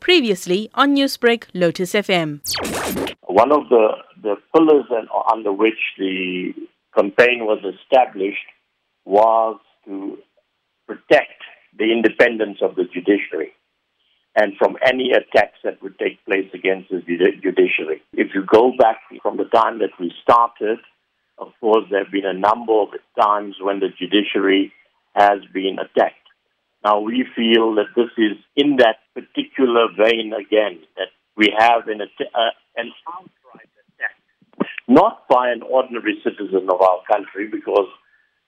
Previously on Newsbreak, Lotus FM. One of the, the pillars and, under which the campaign was established was to protect the independence of the judiciary and from any attacks that would take place against the judiciary. If you go back from the time that we started, of course, there have been a number of times when the judiciary has been attacked. Now, we feel that this is in that particular vein again, that we have an, uh, an outright attack, not by an ordinary citizen of our country, because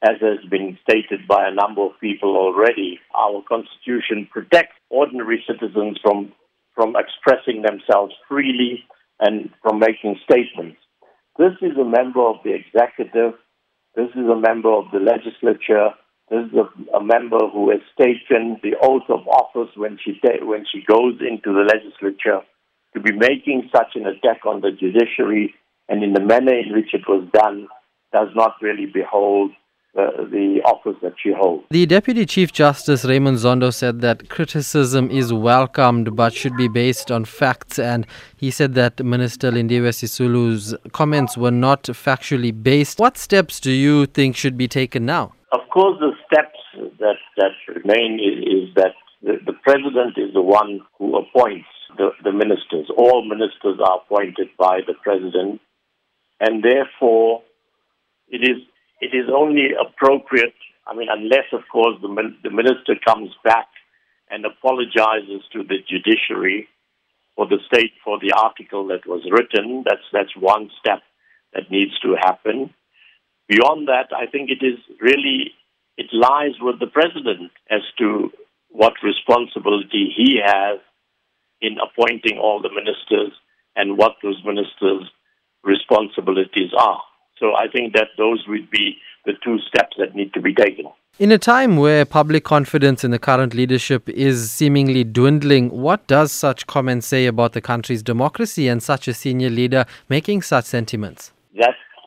as has been stated by a number of people already, our constitution protects ordinary citizens from, from expressing themselves freely and from making statements. This is a member of the executive, this is a member of the legislature, this is a, a member who has taken the oath of office when she, ta- when she goes into the legislature to be making such an attack on the judiciary and in the manner in which it was done does not really behold the office that she holds. The Deputy Chief Justice Raymond Zondo said that criticism is welcomed but should be based on facts, and he said that Minister Lindiwe Sisulu's comments were not factually based. What steps do you think should be taken now? Of course, the steps that, that remain is, is that the, the president is the one who appoints the, the ministers. All ministers are appointed by the president, and therefore it is it is only appropriate, I mean, unless, of course, the, the minister comes back and apologizes to the judiciary or the state for the article that was written. That's, that's one step that needs to happen. Beyond that, I think it is really, it lies with the president as to what responsibility he has in appointing all the ministers and what those ministers' responsibilities are. So I think that those would be the two steps that need to be taken. In a time where public confidence in the current leadership is seemingly dwindling, what does such comments say about the country's democracy and such a senior leader making such sentiments?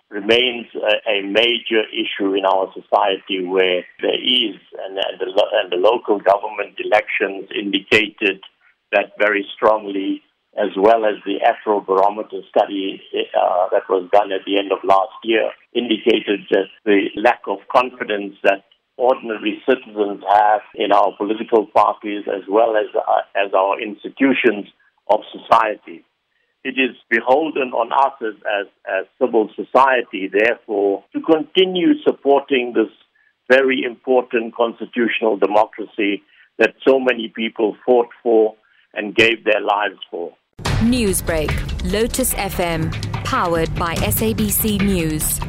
Remains a, a major issue in our society where there is, and, and, the, and the local government elections indicated that very strongly as well as the Afrobarometer study uh, that was done at the end of last year, indicated that the lack of confidence that ordinary citizens have in our political parties as well as, uh, as our institutions of society. It is beholden on us as, as, as civil society, therefore, to continue supporting this very important constitutional democracy that so many people fought for and gave their lives for. Newsbreak, Lotus FM, powered by SABC News.